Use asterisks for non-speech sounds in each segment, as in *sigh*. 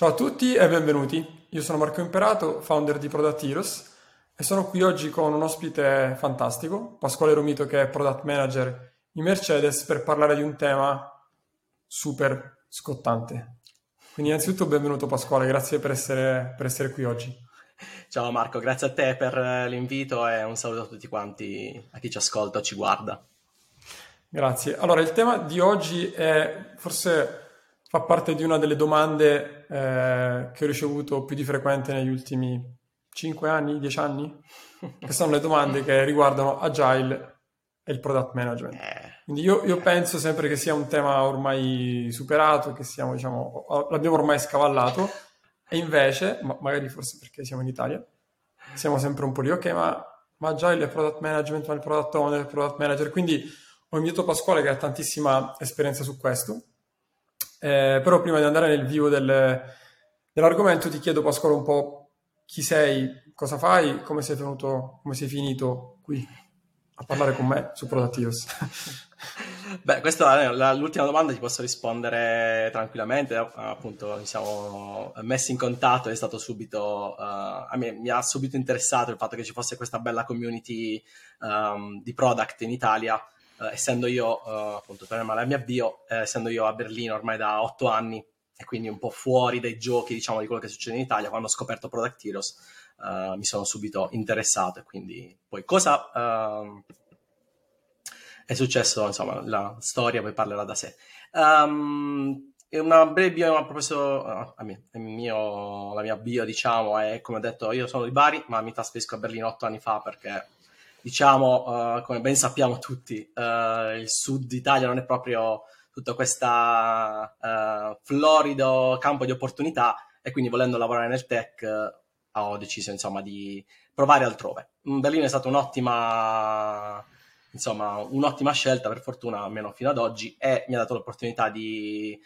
Ciao a tutti e benvenuti. Io sono Marco Imperato, founder di Product Heroes e sono qui oggi con un ospite fantastico, Pasquale Romito che è Product Manager in Mercedes per parlare di un tema super scottante. Quindi innanzitutto benvenuto Pasquale, grazie per essere, per essere qui oggi. Ciao Marco, grazie a te per l'invito e un saluto a tutti quanti, a chi ci ascolta o ci guarda. Grazie. Allora, il tema di oggi è forse fa parte di una delle domande eh, che ho ricevuto più di frequente negli ultimi 5 anni, 10 anni, *laughs* che sono le domande che riguardano Agile e il product management. Eh. Quindi io, io, penso sempre che sia un tema ormai superato, che siamo, diciamo, l'abbiamo ormai scavallato, e invece, ma magari forse perché siamo in Italia, siamo sempre un po' lì, ok, ma, ma Agile è product management, ma il product owner è il product manager, quindi ho invitato Pasquale che ha tantissima esperienza su questo eh, però prima di andare nel vivo del, dell'argomento ti chiedo Pasquale un po' chi sei, cosa fai, come sei venuto, come sei finito qui a parlare con me su Productivos. *laughs* Beh, questa è l'ultima domanda, ti posso rispondere tranquillamente. Appunto, ci siamo messi in contatto, è stato subito. Uh, me mi ha subito interessato il fatto che ci fosse questa bella community um, di product in Italia eh, essendo io, eh, appunto, torniamo alla mia bio, eh, essendo io a Berlino ormai da otto anni e quindi un po' fuori dai giochi, diciamo, di quello che succede in Italia, quando ho scoperto Product Heroes eh, mi sono subito interessato e quindi poi cosa ehm, è successo, insomma, la storia poi parlerà da sé. Um, una breve bio, uh, a me, mio, la mia bio, diciamo, è come ho detto, io sono di Bari, ma mi trasferisco a Berlino otto anni fa perché diciamo, uh, come ben sappiamo tutti, uh, il sud Italia non è proprio tutto questo uh, florido campo di opportunità e quindi volendo lavorare nel tech ho deciso insomma di provare altrove. Berlino è stata un'ottima, insomma, un'ottima scelta per fortuna, almeno fino ad oggi, e mi ha dato l'opportunità di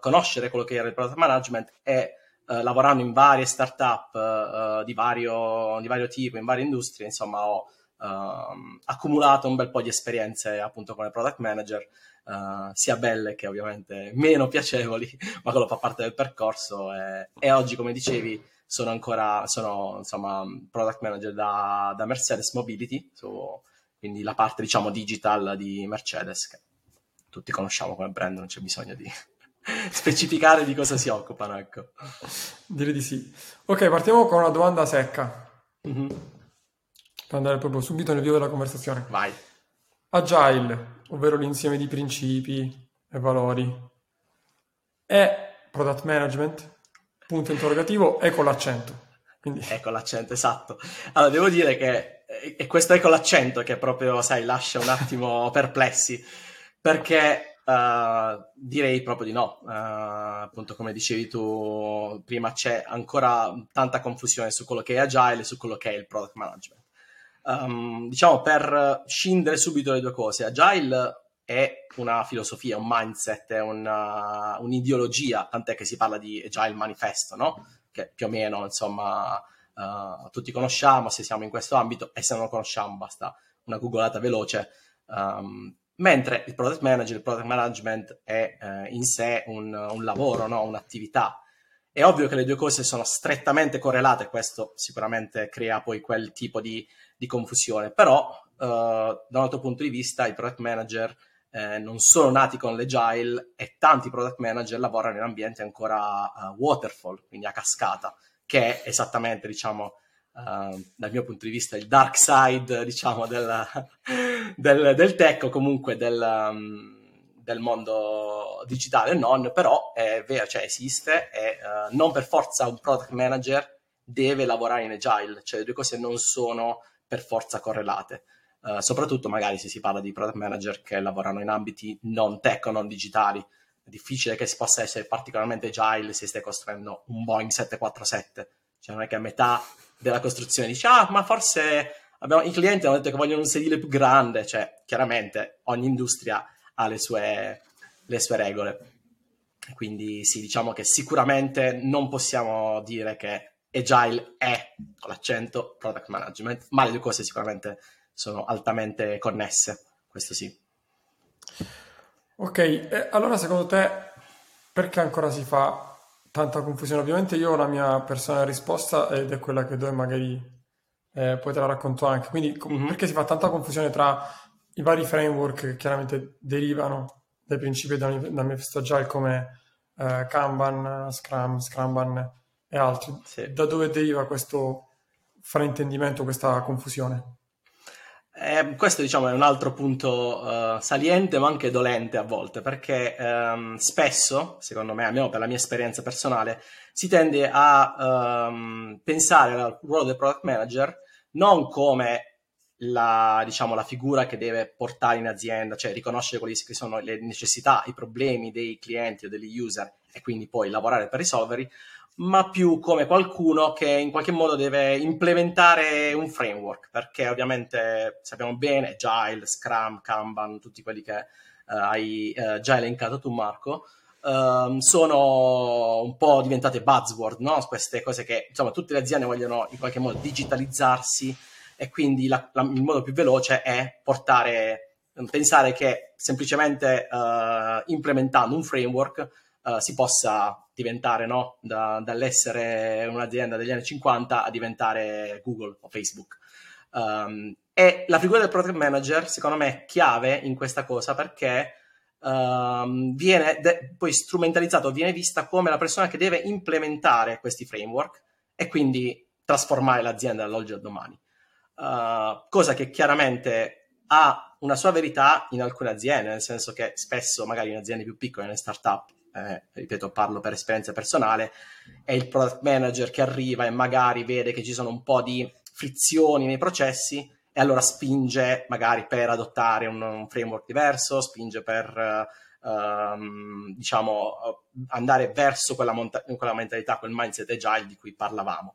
conoscere quello che era il product management e lavorando in varie start-up di vario, di vario tipo, in varie industrie, insomma ho uh, accumulato un bel po' di esperienze appunto come product manager, uh, sia belle che ovviamente meno piacevoli, *laughs* ma quello fa parte del percorso e, e oggi, come dicevi, sono ancora sono, insomma, product manager da, da Mercedes Mobility, su, quindi la parte diciamo digital di Mercedes che tutti conosciamo come brand, non c'è bisogno di *laughs* specificare di cosa si occupano, ecco. Direi di sì. Ok, partiamo con una domanda secca. Mm-hmm per andare proprio subito nel vivo della conversazione. Vai. Agile, ovvero l'insieme di principi e valori, è product management? Punto interrogativo, è con l'accento. Quindi... È con l'accento, esatto. Allora, devo dire che è questo è con l'accento che proprio, sai, lascia un attimo *laughs* perplessi, perché Uh, direi proprio di no. Uh, appunto, come dicevi tu prima, c'è ancora tanta confusione su quello che è agile e su quello che è il product management um, diciamo per scindere subito le due cose, Agile è una filosofia, un mindset, è una, un'ideologia, tant'è che si parla di Agile Manifesto, no? Che più o meno, insomma, uh, tutti conosciamo se siamo in questo ambito e se non lo conosciamo basta una googolata veloce. Um, mentre il product manager, il product management è uh, in sé un, un lavoro, no? un'attività. È ovvio che le due cose sono strettamente correlate, questo sicuramente crea poi quel tipo di di confusione, però uh, da un altro punto di vista i product manager eh, non sono nati con l'agile e tanti product manager lavorano in ambienti ancora uh, waterfall, quindi a cascata, che è esattamente, diciamo, uh, dal mio punto di vista il dark side, diciamo, del, del, del tech o comunque del, um, del mondo digitale. Non, però è vero, cioè esiste e uh, non per forza un product manager deve lavorare in agile, cioè le due cose non sono per forza correlate. Uh, soprattutto magari se si parla di product manager che lavorano in ambiti non tech o non digitali. È difficile che si possa essere particolarmente agile se stai costruendo un Boeing 747. Cioè non è che a metà della costruzione dici, ah, ma forse abbiamo... i clienti hanno detto che vogliono un sedile più grande. Cioè, chiaramente ogni industria ha le sue, le sue regole. Quindi sì, diciamo che sicuramente non possiamo dire che Agile è, con l'accento, product management, ma le due cose sicuramente sono altamente connesse, questo sì. Ok, eh, allora secondo te perché ancora si fa tanta confusione. Ovviamente io ho la mia personale risposta ed è quella che do e magari eh, poi te la racconto anche. Quindi mm-hmm. perché si fa tanta confusione tra i vari framework che chiaramente derivano dai principi da, da Agile come eh, Kanban, Scrum, Scrumban e altri. Sì. Da dove deriva questo fraintendimento, questa confusione? Eh, questo diciamo è un altro punto uh, saliente ma anche dolente a volte perché um, spesso, secondo me, almeno per la mia esperienza personale, si tende a um, pensare al ruolo del product manager non come la, diciamo, la figura che deve portare in azienda, cioè riconoscere quali sono le necessità, i problemi dei clienti o degli user e quindi poi lavorare per risolverli, ma più come qualcuno che in qualche modo deve implementare un framework, perché ovviamente sappiamo bene Agile, Scrum, Kanban, tutti quelli che uh, hai uh, già elencato tu Marco, uh, sono un po' diventate buzzword, no? queste cose che insomma tutte le aziende vogliono in qualche modo digitalizzarsi e quindi la, la, il modo più veloce è portare, pensare che semplicemente implementando un framework si possa diventare no? da, dall'essere un'azienda degli anni 50 a diventare Google o Facebook. Um, e la figura del product manager, secondo me, è chiave in questa cosa perché um, viene de- poi strumentalizzato, viene vista come la persona che deve implementare questi framework e quindi trasformare l'azienda dall'oggi al domani. Uh, cosa che chiaramente ha una sua verità in alcune aziende, nel senso che spesso, magari in aziende più piccole, nelle start-up, eh, ripeto, parlo per esperienza personale, è il product manager che arriva e magari vede che ci sono un po' di frizioni nei processi e allora spinge magari per adottare un, un framework diverso, spinge per uh, diciamo andare verso quella, monta- quella mentalità, quel mindset agile di cui parlavamo.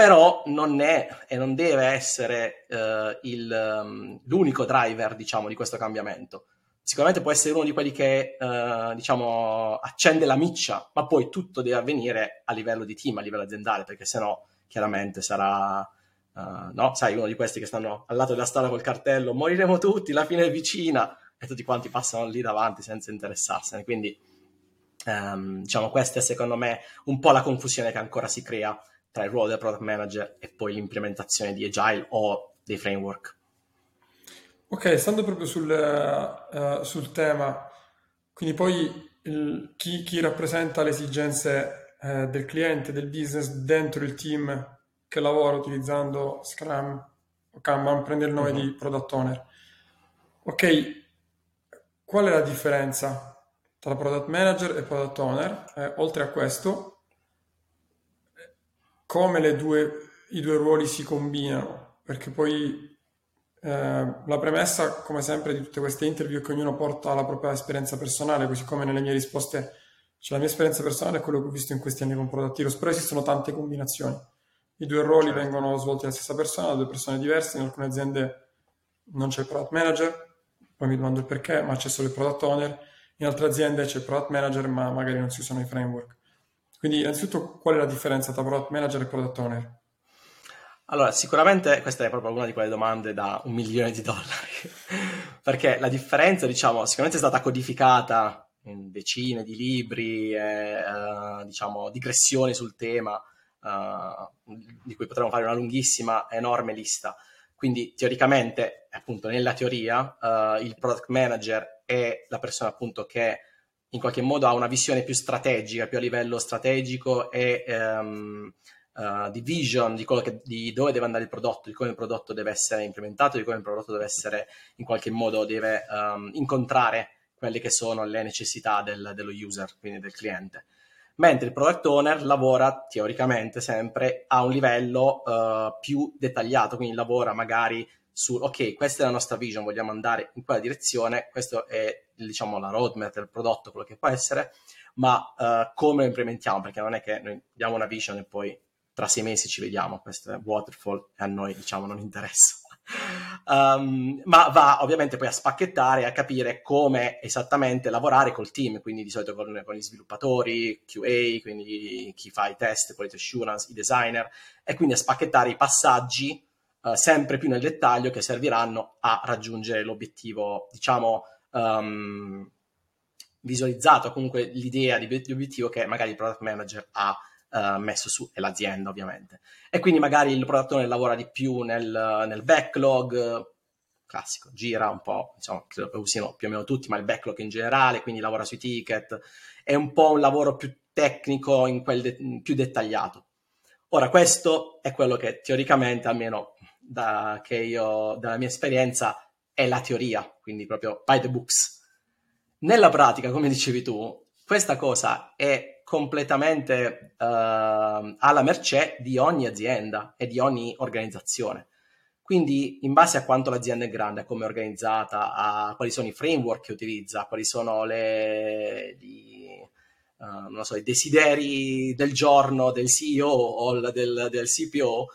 Però non è e non deve essere uh, il, um, l'unico driver, diciamo, di questo cambiamento sicuramente può essere uno di quelli che, eh, diciamo, accende la miccia, ma poi tutto deve avvenire a livello di team, a livello aziendale, perché sennò chiaramente sarà, uh, no? Sai, uno di questi che stanno al lato della strada col cartello, moriremo tutti, la fine è vicina, e tutti quanti passano lì davanti senza interessarsene. Quindi, um, diciamo, questa è secondo me un po' la confusione che ancora si crea tra il ruolo del product manager e poi l'implementazione di agile o dei framework. Ok, stando proprio sul, uh, sul tema, quindi poi il, chi, chi, rappresenta le esigenze uh, del cliente, del business dentro il team che lavora utilizzando Scrum o Kanban, prende il nome uh-huh. di Product Owner. Ok, qual è la differenza tra Product Manager e Product Owner? Eh, oltre a questo, come due, i due ruoli si combinano? Perché poi eh, la premessa, come sempre, di tutte queste interview è che ognuno porta la propria esperienza personale, così come nelle mie risposte cioè, la mia esperienza personale è quello che ho visto in questi anni con Product Heroes, però esistono tante combinazioni. I due ruoli certo. vengono svolti dalla stessa persona, da due persone diverse, in alcune aziende non c'è il product manager, poi mi domando il perché, ma c'è solo il product owner, in altre aziende c'è il product manager, ma magari non si usano i framework. Quindi, innanzitutto, qual è la differenza tra product manager e product owner? Allora, sicuramente questa è proprio una di quelle domande da un milione di dollari, *laughs* perché la differenza, diciamo, sicuramente è stata codificata in decine di libri, e, uh, diciamo, digressioni sul tema, uh, di cui potremmo fare una lunghissima, enorme lista. Quindi, teoricamente, appunto, nella teoria, uh, il product manager è la persona, appunto, che in qualche modo ha una visione più strategica, più a livello strategico e... Um, uh, di vision di, che, di, dove deve andare il prodotto, di come il prodotto deve essere implementato, di come il prodotto deve essere in qualche modo deve um, incontrare quelle che sono le necessità del, dello user, quindi del cliente. Mentre il product owner lavora teoricamente sempre a un livello uh, più dettagliato, quindi lavora magari su, ok, questa è la nostra vision, vogliamo andare in quella direzione, questa è diciamo la roadmap del prodotto, quello che può essere, ma uh, come lo implementiamo? Perché non è che noi diamo una vision e poi tra sei mesi ci vediamo, questo è waterfall e a noi diciamo non interessa. Um, *laughs* ma va ovviamente poi a spacchettare e a capire come esattamente lavorare col team, quindi di solito con, con, gli sviluppatori, QA, quindi chi fa i test, quality assurance, i designer, e quindi a spacchettare i passaggi uh, sempre più nel dettaglio che serviranno a raggiungere l'obiettivo, diciamo, um, visualizzato comunque l'idea di, di, obiettivo che magari il product manager ha uh, messo su, e l'azienda ovviamente. E quindi magari il product owner lavora di più nel, nel backlog, classico, gira un po', diciamo, credo che usino più o meno tutti, ma il backlog in generale, quindi lavora sui ticket, è un po' un lavoro più tecnico, in quel de- più dettagliato. Ora, questo è quello che teoricamente, almeno da, che io, dalla mia esperienza, è la teoria, quindi proprio by the books. Nella pratica, come dicevi tu, questa cosa è completamente uh, alla mercé di ogni azienda e di ogni organizzazione. Quindi, in base a quanto l'azienda è grande, a come è organizzata, a quali sono i framework che utilizza, quali sono le, gli, uh, so, i desideri del giorno del CEO o del, del CPO,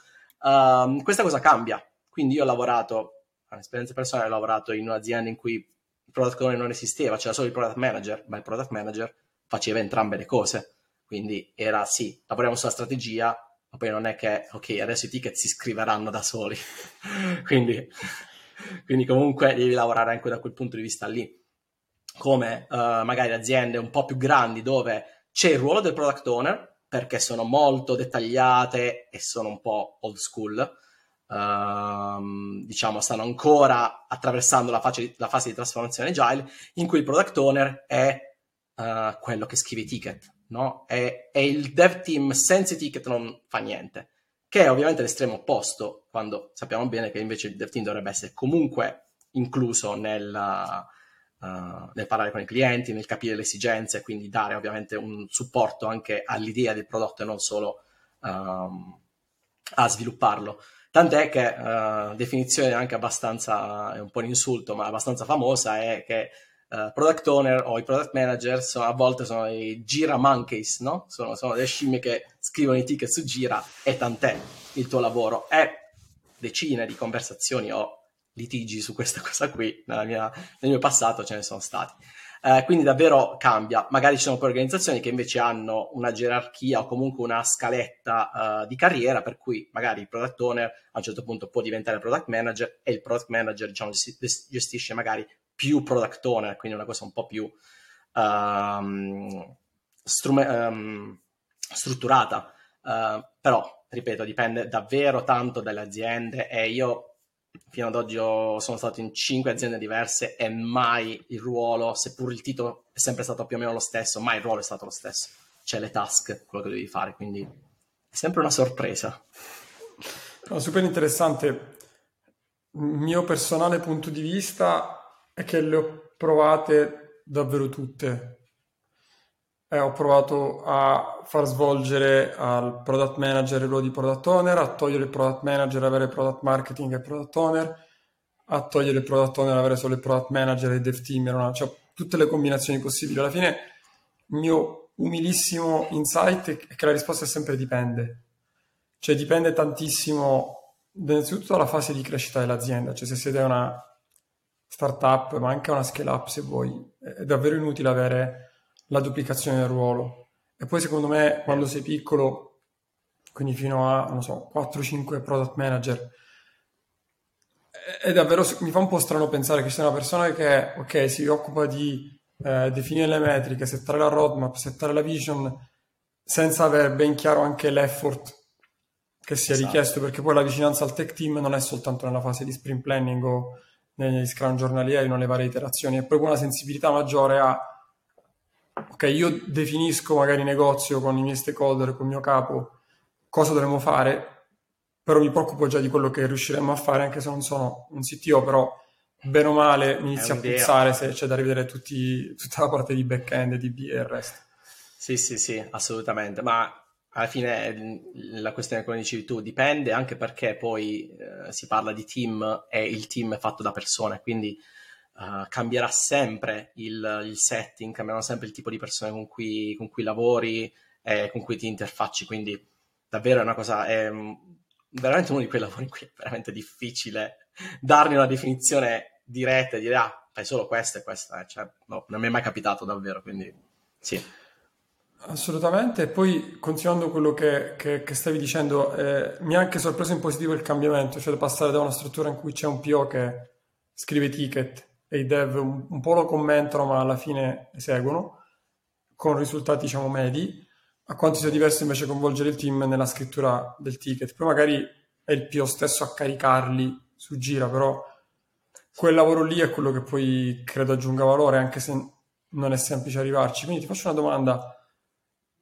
ehm, questa cosa cambia. Quindi, io ho lavorato, un'esperienza personale, ho lavorato in un'azienda in cui il product owner non esisteva, c'era solo il product manager, ma il product manager faceva entrambe le cose. Quindi era sì, lavoriamo sulla strategia, ma poi non è che, ok, adesso i ticket si scriveranno da soli. *laughs* quindi, quindi, comunque devi lavorare anche da quel punto di vista lì. Come uh, magari aziende un po' più grandi dove c'è il ruolo del product owner, perché sono molto dettagliate e sono un po' old school. Uh, diciamo, stanno ancora attraversando la fase, la fase, di trasformazione agile, in cui il product owner è uh, quello che scrive i ticket no? E, e, il dev team senza i ticket non fa niente, che è ovviamente l'estremo opposto, quando sappiamo bene che invece il dev team dovrebbe essere comunque incluso nel, uh, nel parlare con i clienti, nel capire le esigenze, quindi dare ovviamente un supporto anche all'idea del prodotto e non solo um, a svilupparlo. Tant'è che uh, definizione anche abbastanza, è un po' un insulto, ma abbastanza famosa, è che uh, product owner o i product manager sono, a volte sono i gira monkeys, no? Sono, sono delle scimmie che scrivono i ticket su gira e tant'è il tuo lavoro. E decine di conversazioni o litigi su questa *laughs* cosa qui mia, nel mio passato ce ne sono stati. Uh, quindi davvero cambia. Magari ci sono poi organizzazioni che invece hanno una gerarchia o comunque una scaletta uh, di carriera, per cui magari il product owner a un certo punto può diventare product manager e il product manager diciamo, gestisce magari più product owner, quindi una cosa un po' più um, strum- um, strutturata. Uh, però, ripeto, dipende davvero tanto dalle aziende e io fino ad oggi sono stato in cinque aziende diverse e mai il ruolo, seppur il titolo è sempre stato più o meno lo stesso, mai il ruolo è stato lo stesso. C'è le task, quello che devi fare, quindi è sempre una sorpresa. No, super interessante. Mio personale punto di vista, è che le ho provate davvero tutte. Eh, ho provato a far svolgere al product manager il ruolo di product owner, a togliere il product manager avere product marketing e product owner, a togliere il product owner avere solo il product manager e il dev team, una, cioè tutte le combinazioni possibili. Alla fine il mio umilissimo insight è che la risposta è sempre dipende. Cioè dipende tantissimo innanzitutto dalla fase di crescita dell'azienda, cioè se siete una startup, ma anche una scale up se vuoi, è davvero inutile avere la duplicazione del ruolo. E poi secondo me quando sei piccolo, quindi fino a, non so, 4-5 product manager, è davvero, mi fa un po' strano pensare che sia una persona che, ok, si occupa di eh, definire le metriche, settare la roadmap, settare la vision, senza avere ben chiaro anche l'effort che sia esatto. richiesto, perché poi la vicinanza al tech team non è soltanto nella fase di sprint planning o negli scrum giornalieri, nelle varie iterazioni, è proprio una sensibilità maggiore a ok, io definisco magari negozio con i miei stakeholder, con il mio capo, cosa dovremmo fare, però mi preoccupo già di quello che riusciremo a fare, anche se non sono un CTO, però bene o male mi inizia a puzzare se c'è da rivedere tutti, tutta la parte di back-end, di B e il resto. Sì, sì, sì, assolutamente, ma alla fine la questione come dicevi tu dipende anche perché poi eh, si parla di team e il team è fatto da persone, quindi uh, cambierà sempre il, il, setting, cambieranno sempre il tipo di persone con cui, con cui lavori e con cui ti interfacci, quindi davvero è una cosa, è veramente uno di quei lavori in cui è veramente difficile darne una definizione diretta e dire ah, fai solo questo e questo, eh. cioè, no, non mi è mai capitato davvero, quindi sì. Assolutamente, e poi continuando quello che, che, che stavi dicendo, eh, mi ha anche sorpreso in positivo il cambiamento, cioè passare da una struttura in cui c'è un PO che scrive ticket e i dev un, un po' lo commentano ma alla fine eseguono con risultati diciamo medi, a quanto sia diverso invece coinvolgere il team nella scrittura del ticket. Poi magari è il PO stesso a caricarli su gira, però quel lavoro lì è quello che poi credo aggiunga valore, anche se non è semplice arrivarci. Quindi ti faccio una domanda.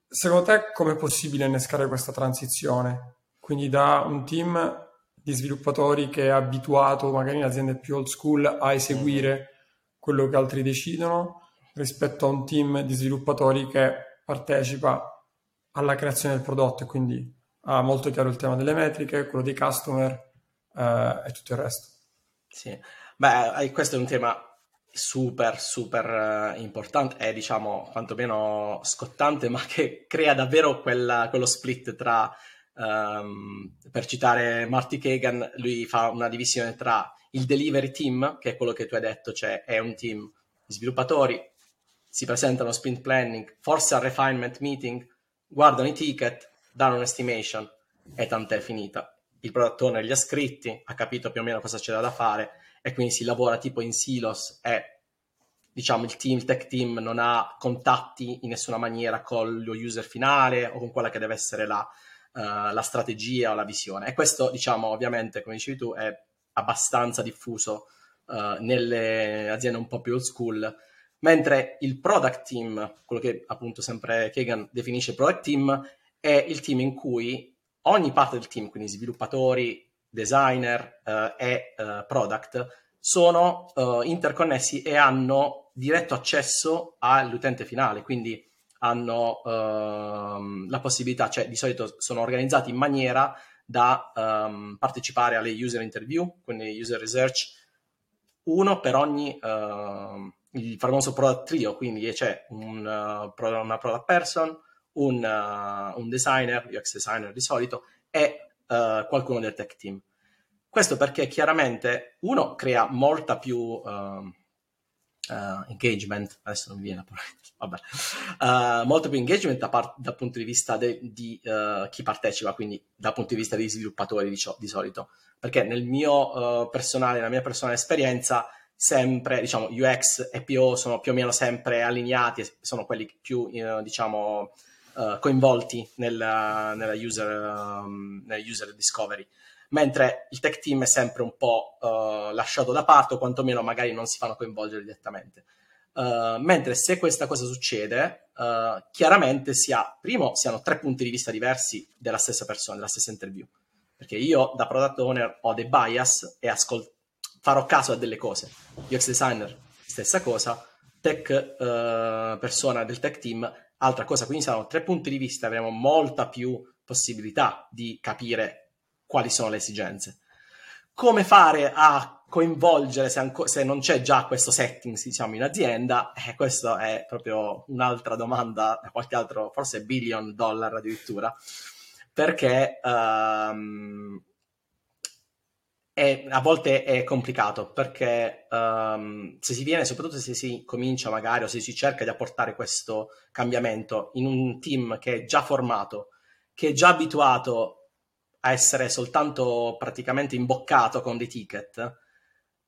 Secondo te com'è possibile innescare questa transizione? Quindi da un team di sviluppatori che è abituato magari in aziende più old school a eseguire quello che altri decidono rispetto a un team di sviluppatori che partecipa alla creazione del prodotto e quindi ha molto chiaro il tema delle metriche, quello dei customer eh, e tutto il resto. Sì, beh, questo è un tema super, super uh, importante e diciamo quantomeno scottante, ma che crea davvero quella, quello split tra, um, per citare Marty Kagan, lui fa una divisione tra il delivery team, che è quello che tu hai detto, cioè è un team di sviluppatori, si presentano sprint planning, forse al refinement meeting, guardano i ticket, danno un'estimation e tant'è finita. Il product owner li ha scritti, ha capito più o meno cosa c'era da fare e quindi si lavora tipo in silos e diciamo il team, il tech team non ha contatti in nessuna maniera con lo user finale o con quella che deve essere la, la strategia o la visione. E questo, diciamo, ovviamente, come dicevi tu, è abbastanza diffuso uh, nelle aziende un po' più old school mentre il product team, quello che appunto sempre Kagan definisce product team, è il team in cui ogni parte del team, quindi sviluppatori, designer uh, e uh, product, sono uh, interconnessi e hanno diretto accesso all'utente finale, quindi hanno ehm, la possibilità, cioè di solito sono organizzati in maniera da um, partecipare alle user interview, quindi user research, uno per ogni uh, il famoso product trio, quindi c'è un, uh, una product person, un, uh, un, designer, UX designer di solito, e uh, qualcuno del tech team. Questo perché chiaramente uno crea molta più uh, engagement, adesso non mi viene a *laughs* vabbè, molto più engagement da par- dal punto di vista de- di chi partecipa, quindi dal punto di vista degli sviluppatori di, ciò, di solito. Perché nel mio personale, nella mia personale esperienza, sempre, diciamo, UX e PO sono più o meno sempre allineati, sono quelli più, diciamo, uh, coinvolti nella, nella, user, um, nella, user, discovery, mentre il tech team è sempre un po' uh, lasciato da parte o quantomeno magari non si fanno coinvolgere direttamente. Uh, mentre se questa cosa succede, chiaramente si ha, primo, si hanno tre punti di vista diversi della stessa persona, della stessa interview. Perché io da product owner ho dei bias e ascolto farò caso a delle cose. UX designer, stessa cosa. Tech uh, persona del tech team, altra cosa. Quindi saranno tre punti di vista, avremo molta più possibilità di capire quali sono le esigenze. Come fare a coinvolgere se, anco- se non c'è già questo setting, diciamo, in azienda? Eh, questa è proprio un'altra domanda, qualche altro, forse billion dollar addirittura, perché um, è, a volte è complicato perché um, se si viene, soprattutto se si comincia magari o se si cerca di apportare questo cambiamento in un team che è già formato, che è già abituato a essere soltanto praticamente imboccato con dei ticket,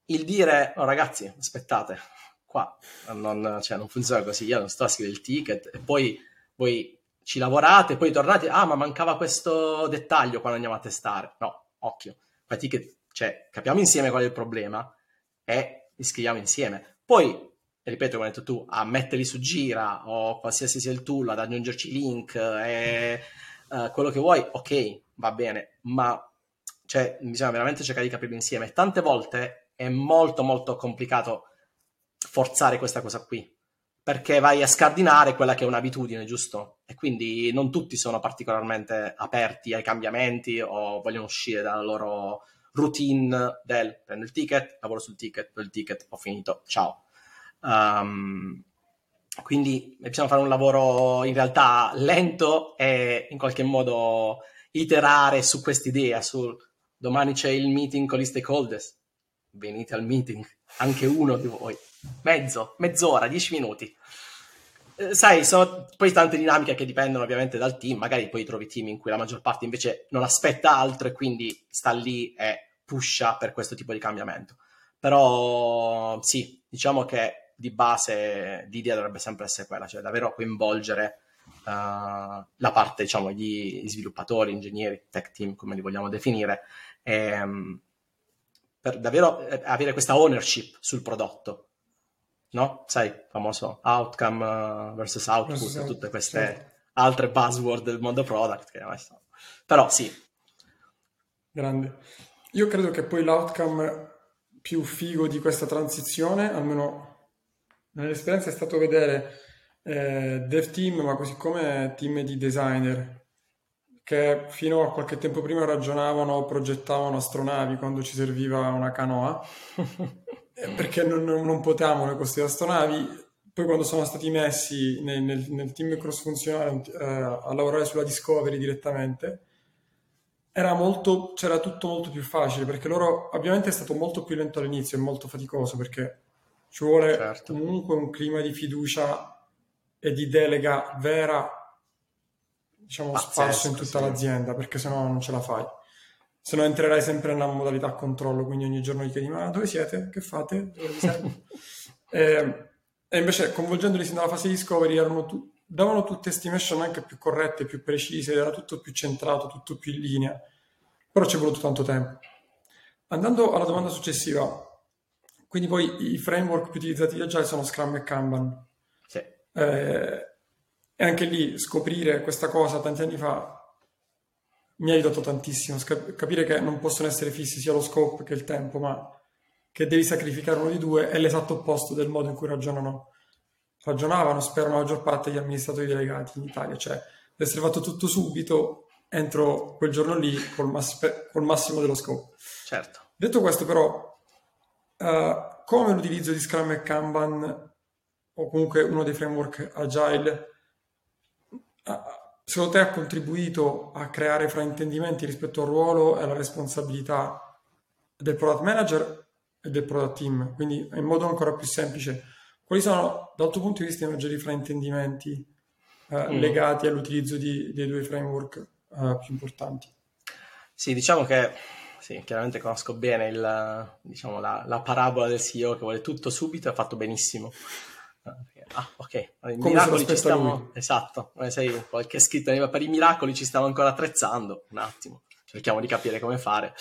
il dire oh, ragazzi, aspettate, qua non, cioè, non funziona così, io non sto a scrivere il ticket e poi voi ci lavorate, poi tornate, ah ma mancava questo dettaglio quando andiamo a testare. No, occhio, quei ticket cioè, capiamo insieme qual è il problema e li scriviamo insieme. Poi, ripeto, come hai detto tu, a metterli su gira o qualsiasi sia il tool, ad aggiungerci link e uh, quello che vuoi, ok, va bene, ma cioè, bisogna veramente cercare di capirlo insieme. Tante volte è molto molto complicato forzare questa cosa qui perché vai a scardinare quella che è un'abitudine, giusto? E quindi non tutti sono particolarmente aperti ai cambiamenti o vogliono uscire dalla loro routine del prendo il ticket, lavoro sul ticket, prendo il ticket, ho finito, ciao. Um, quindi bisogna fare un lavoro in realtà lento e in qualche modo iterare su quest'idea, sul domani c'è il meeting con gli stakeholders, venite al meeting, anche uno di voi, mezzo, mezz'ora, dieci minuti. Eh, sai, sono poi tante dinamiche che dipendono ovviamente dal team, magari poi trovi team in cui la maggior parte invece non aspetta altro e quindi sta lì e pusha per questo tipo di cambiamento. Però sì, diciamo che di base l'idea dovrebbe sempre essere quella, cioè davvero coinvolgere la parte, diciamo, gli sviluppatori, ingegneri, tech team, come li vogliamo definire, e, um, per davvero eh, avere questa ownership sul prodotto, no? Sai, famoso outcome uh, versus output, versus tutte queste certo. altre buzzword del mondo product che. Però sì. Grande. Io credo che poi l'outcome più figo di questa transizione, almeno nell'esperienza, è stato vedere eh, dev team, ma così come team di designer, che fino a qualche tempo prima ragionavano, progettavano astronavi quando ci serviva una canoa, *laughs* eh, perché non, non potevamo noi costruire astronavi. Poi quando sono stati messi nel, nel, nel team cross-funzionale eh, a lavorare sulla Discovery direttamente, era molto, c'era tutto molto più facile perché loro ovviamente è stato molto più lento all'inizio e molto faticoso perché ci vuole certo. comunque un clima di fiducia e di delega vera diciamo Pazzesco, sparso in tutta sì. l'azienda perché sennò non ce la fai se no entrerai sempre nella modalità controllo quindi ogni giorno gli chiedi ma dove siete? che fate? e, *laughs* ehm, e, invece coinvolgendoli sin dalla fase di discovery erano tu, davano tutte estimation anche più corrette, più precise, era tutto più centrato, tutto più in linea, però ci è voluto tanto tempo. Andando alla domanda successiva, quindi poi i framework più utilizzati da Agile sono Scrum e Kanban. Eh, e anche lì scoprire questa cosa tanti anni fa mi ha aiutato tantissimo, capire che non possono essere fissi sia lo scope che il tempo, ma che devi sacrificare uno di due è l'esatto opposto del modo in cui ragionano ragionavano, spero la maggior parte degli amministratori delegati in Italia, cioè deve essere fatto tutto subito entro quel giorno lì col, mass- col massimo dello scopo. Certo. Detto questo però, uh, come l'utilizzo di Scrum e Kanban o comunque uno dei framework agile secondo te ha contribuito a creare fraintendimenti rispetto al ruolo e alla responsabilità del product manager e del product team, quindi in modo ancora più semplice quali sono, dal tuo punto di vista, i maggiori fraintendimenti eh, mm. legati all'utilizzo di, dei due framework eh, più importanti? Sì, diciamo che sì, chiaramente conosco bene il, diciamo, la, la, parabola del CEO che vuole tutto subito e ha fatto benissimo. Ah, ok, i Come miracoli ci stiamo... Lui. Esatto, sai, qualche scritto per i miracoli ci stiamo ancora attrezzando. Un attimo, cerchiamo di capire come fare.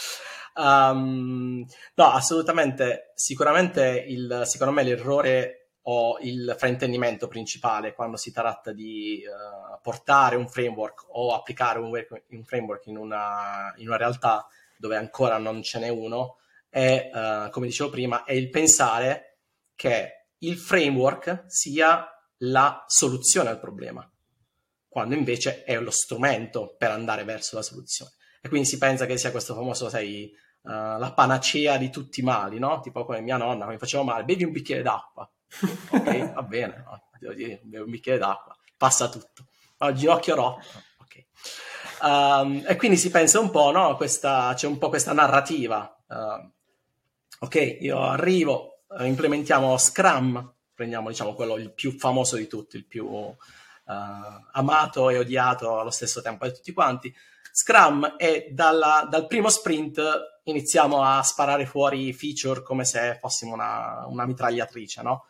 Um, no, assolutamente, sicuramente il, secondo me l'errore o il fraintendimento principale quando si tratta di uh, portare un framework o applicare un, un framework in una, in una, realtà dove ancora non ce n'è uno è, uh, come dicevo prima, è il pensare che il framework sia la soluzione al problema, quando invece è lo strumento per andare verso la soluzione. E quindi si pensa che sia questo famoso, sai, uh, la panacea di tutti i mali, no? Tipo come mia nonna, mi faceva male, bevi un bicchiere d'acqua *laughs* ok, va bene, dire, bevo un bicchiere d'acqua, passa tutto. Ho il ginocchio rotto, ok. Um, e quindi si pensa un po', no? Questa, c'è un po' questa narrativa. Uh, ok, io arrivo, implementiamo Scrum, prendiamo diciamo quello il più famoso di tutti, il più uh, amato e odiato allo stesso tempo da tutti quanti. Scrum e dalla, dal primo sprint iniziamo a sparare fuori feature come se fossimo una, una mitragliatrice, no?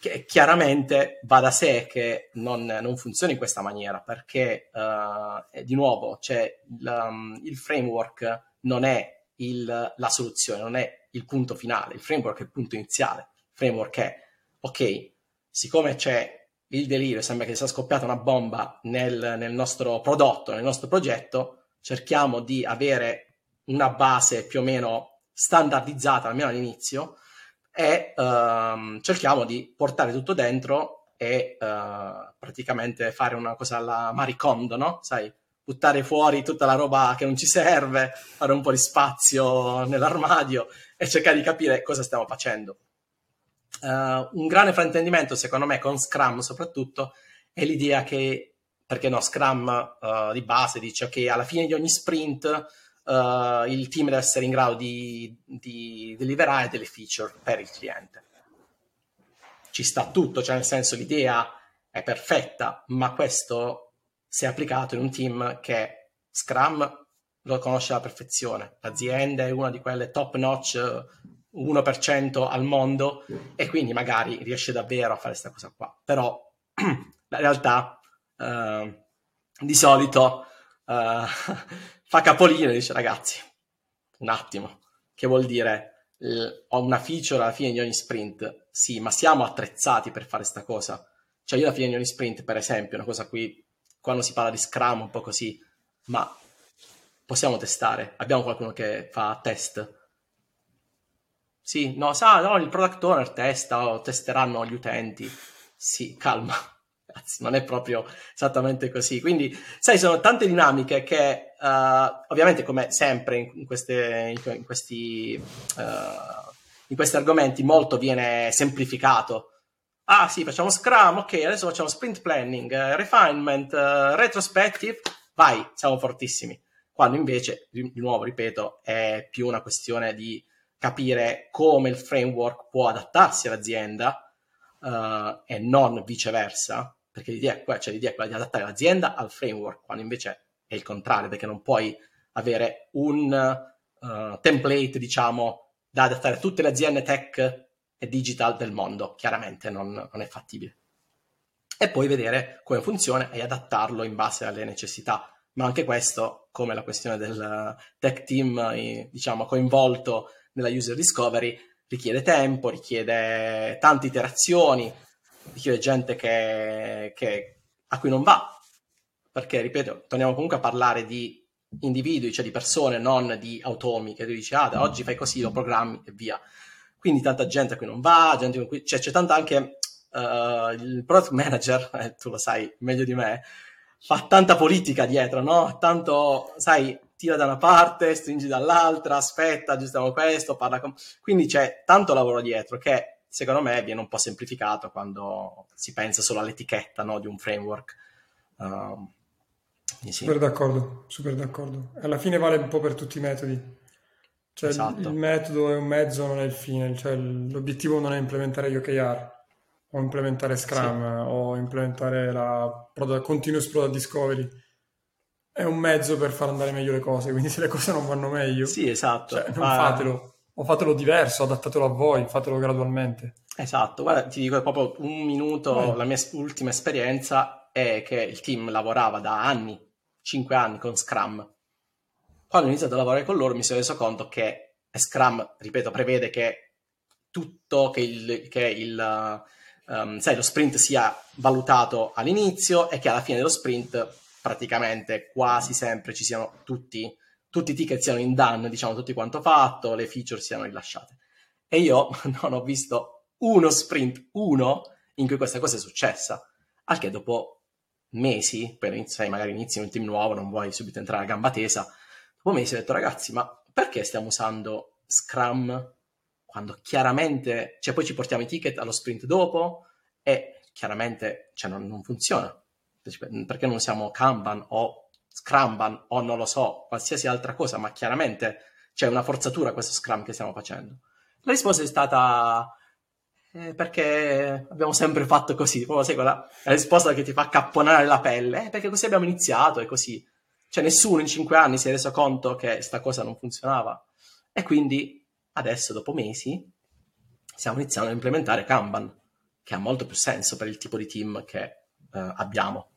che chiaramente va da sé che non, non funzioni in questa maniera perché uh, di nuovo cioè, um, il framework non è il, la soluzione, non è il punto finale, il framework è il punto iniziale. Il framework è ok, siccome c'è il delirio, sembra che sia scoppiata una bomba nel, nel nostro prodotto, nel nostro progetto, cerchiamo di avere una base più o meno standardizzata, almeno all'inizio, e um, cerchiamo di portare tutto dentro e uh, praticamente fare una cosa alla Maricondo, no? Sai, buttare fuori tutta la roba che non ci serve, fare un po' di spazio nell'armadio e cercare di capire cosa stiamo facendo. Uh, un grande fraintendimento, secondo me, con Scrum soprattutto, è l'idea che, perché no, Scrum uh, di base dice che alla fine di ogni sprint uh, il team deve essere in grado di, di deliverare delle feature per il cliente. Ci sta tutto, cioè nel senso l'idea è perfetta, ma questo è applicato in un team che Scrum lo conosce alla perfezione. L'azienda è una di quelle top notch 1% al mondo e quindi magari riesce davvero a fare questa cosa qua. Però *clears throat* la realtà uh, di solito uh, *laughs* fa capolino e dice ragazzi, un attimo, che vuol dire ho una feature alla fine di ogni sprint? Sì, ma siamo attrezzati per fare questa cosa? Cioè io alla fine di ogni sprint, per esempio, una cosa qui, quando si parla di Scrum, un po' così, ma possiamo testare? Abbiamo qualcuno che fa test? Sì, no, sa, no, il product owner testa o testeranno gli utenti. Sì, calma, *laughs* non è proprio esattamente così. Quindi, sai, sono tante dinamiche che, uh, ovviamente, come sempre in, queste, in questi, uh, in questi argomenti, molto viene semplificato. Ah, sì, facciamo Scrum, ok, adesso facciamo sprint planning, uh, refinement, retrospective, vai, siamo fortissimi. Quando invece, di nuovo, ripeto, è più una questione di capire come il framework può adattarsi all'azienda uh, e non viceversa, perché l'idea è, quella, cioè l'idea è quella di adattare l'azienda al framework, quando invece è il contrario, perché non puoi avere un uh, template, diciamo, da adattare a tutte le aziende tech digital del mondo, chiaramente non, non è fattibile. E poi vedere come funziona e adattarlo in base alle necessità. Ma anche questo, come la questione del tech team, eh, diciamo, coinvolto nella user discovery richiede tempo, richiede tante iterazioni, richiede gente che, che, a cui non va. Perché, ripeto, torniamo comunque a parlare di individui, cioè di persone, non di automi, che tu dici, ah, da oggi fai così, lo programmi e via. Quindi tanta gente a cui non va, gente con. Cioè, c'è tanta anche... Uh, il product manager, *laughs* eh, tu lo sai meglio di me, fa tanta politica dietro, no? Tanto, sai, tira da una parte, stringi dall'altra, aspetta, aggiustiamo questo, parla con... Quindi c'è tanto lavoro dietro che secondo me viene un po' semplificato quando si pensa solo all'etichetta no, di un framework. Uh, sì. Super d'accordo, super d'accordo. Alla fine vale un po' per tutti i metodi. Cioè esatto. il, metodo è un mezzo, non è il fine. Cioè, l'obiettivo non è implementare gli OKR o implementare Scrum sì. o implementare la product, Continuous Product Discovery è un mezzo per far andare meglio le cose, quindi se le cose non vanno meglio, sì, esatto. Cioè, non ah, fatelo, o fatelo diverso, adattatelo a voi, fatelo gradualmente. Esatto, guarda, ti dico proprio un minuto, Vai. la mia ultima esperienza è che il team lavorava da anni, 5 anni con Scrum. Quando ho iniziato a lavorare con loro mi sono reso conto che Scrum, ripeto, prevede che tutto, che il, che il um, sai, lo sprint sia valutato all'inizio e che alla fine dello sprint praticamente quasi sempre ci siano tutti, tutti i ticket siano in done, diciamo tutti quanto fatto, le feature siano rilasciate. E io *laughs* non ho visto uno sprint, uno, in cui questa cosa è successa. Al che dopo mesi, per magari inizi un team nuovo, non vuoi subito entrare a gamba tesa, dopo mesi ho detto ragazzi, ma perché stiamo usando Scrum quando chiaramente, cioè poi ci portiamo i ticket allo sprint dopo e chiaramente cioè, non, non funziona perché non siamo Kanban o Scrumban o non lo so, qualsiasi altra cosa, ma chiaramente c'è una forzatura questo Scrum che stiamo facendo. La risposta è stata eh, perché abbiamo sempre fatto così, proprio sai quella la risposta che ti fa capponare la pelle, eh, perché così abbiamo iniziato e così. Cioè nessuno in cinque anni si è reso conto che sta cosa non funzionava. E quindi adesso, dopo mesi, stiamo iniziando a implementare Kanban, che ha molto più senso per il tipo di team che eh, abbiamo.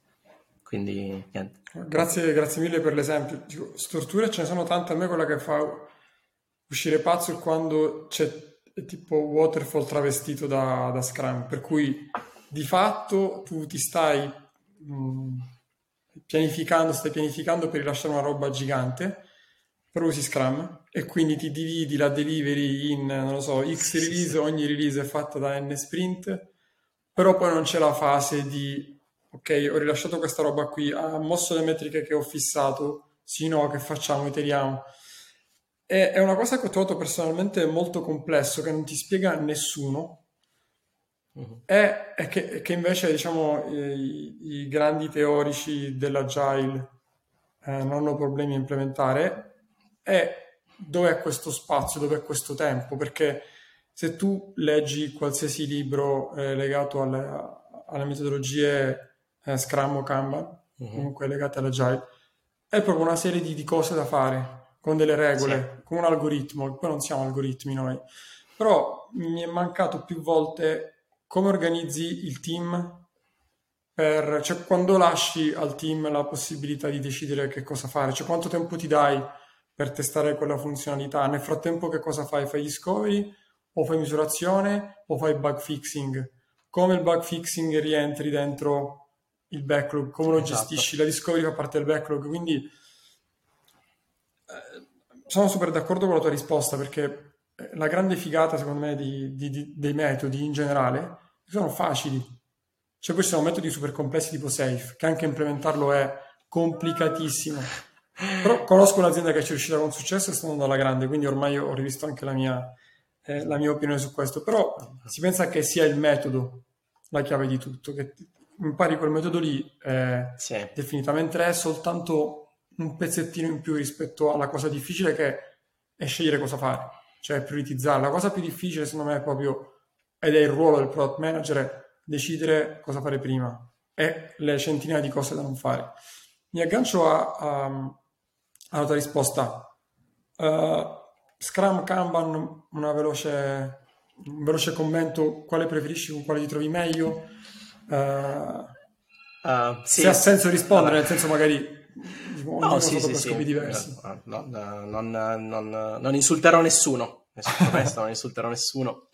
Quindi niente. Grazie, grazie mille per l'esempio. Dico, storture ce ne sono tante. A me quella che fa uscire pazzo è quando c'è tipo waterfall travestito da, da Scrum, per cui di fatto tu ti stai mh, mm, pianificando, stai pianificando per rilasciare una roba gigante, però usi Scrum e quindi ti dividi la delivery in, non lo so, X release, ogni release è fatta da N sprint, però poi non c'è la fase di ok, ho rilasciato questa roba qui, ha mosso le metriche che ho fissato, sì, no, che facciamo, iteriamo. E, è una cosa che ho trovato personalmente molto complesso, che non ti spiega nessuno, uh-huh. e, e che, che, invece, diciamo, i, i grandi teorici dell'agile eh, non hanno problemi a implementare, è dove è questo spazio, dove è questo tempo, perché se tu leggi qualsiasi libro eh, legato alle, alle metodologie eh, Scrum o Kanban, uh-huh. comunque legate all'agile, è proprio una serie di, di, cose da fare, con delle regole, sì. con un algoritmo, poi non siamo algoritmi noi, però mi è mancato più volte come organizzi il team? Per, cioè quando lasci al team la possibilità di decidere che cosa fare, cioè quanto tempo ti dai per testare quella funzionalità, nel frattempo che cosa fai? Fai discovery? O fai misurazione? O fai bug fixing? Come il bug fixing rientri dentro il backlog, come lo esatto. gestisci, la discovery fa parte del backlog, quindi eh, sono super d'accordo con la tua risposta perché la grande figata secondo me di, di, di, dei metodi in generale sono facili cioè poi ci sono metodi super complessi tipo Safe, che anche implementarlo è complicatissimo. Però conosco un'azienda che ci è riuscita con successo e sta andando alla grande, quindi ormai ho rivisto anche la mia, eh, la mia opinione su questo. Però si pensa che sia il metodo la chiave di tutto, che impari quel metodo lì, eh, sì. definitivamente è soltanto un pezzettino in più rispetto alla cosa difficile che è scegliere cosa fare, cioè prioritizzare. La cosa più difficile secondo me è proprio, ed è il ruolo del product manager, è decidere cosa fare prima e le centinaia di cose da non fare. Mi aggancio a, a, alla tua risposta. Uh, Scrum, Kanban, una veloce, un veloce commento, quale preferisci, con quale ti trovi meglio? Uh, uh, sì. Se ha senso rispondere, nel senso magari no, sì, sì, sì. diversi. No, no, non, non, non, insulterò nessuno, non insulterò nessuno.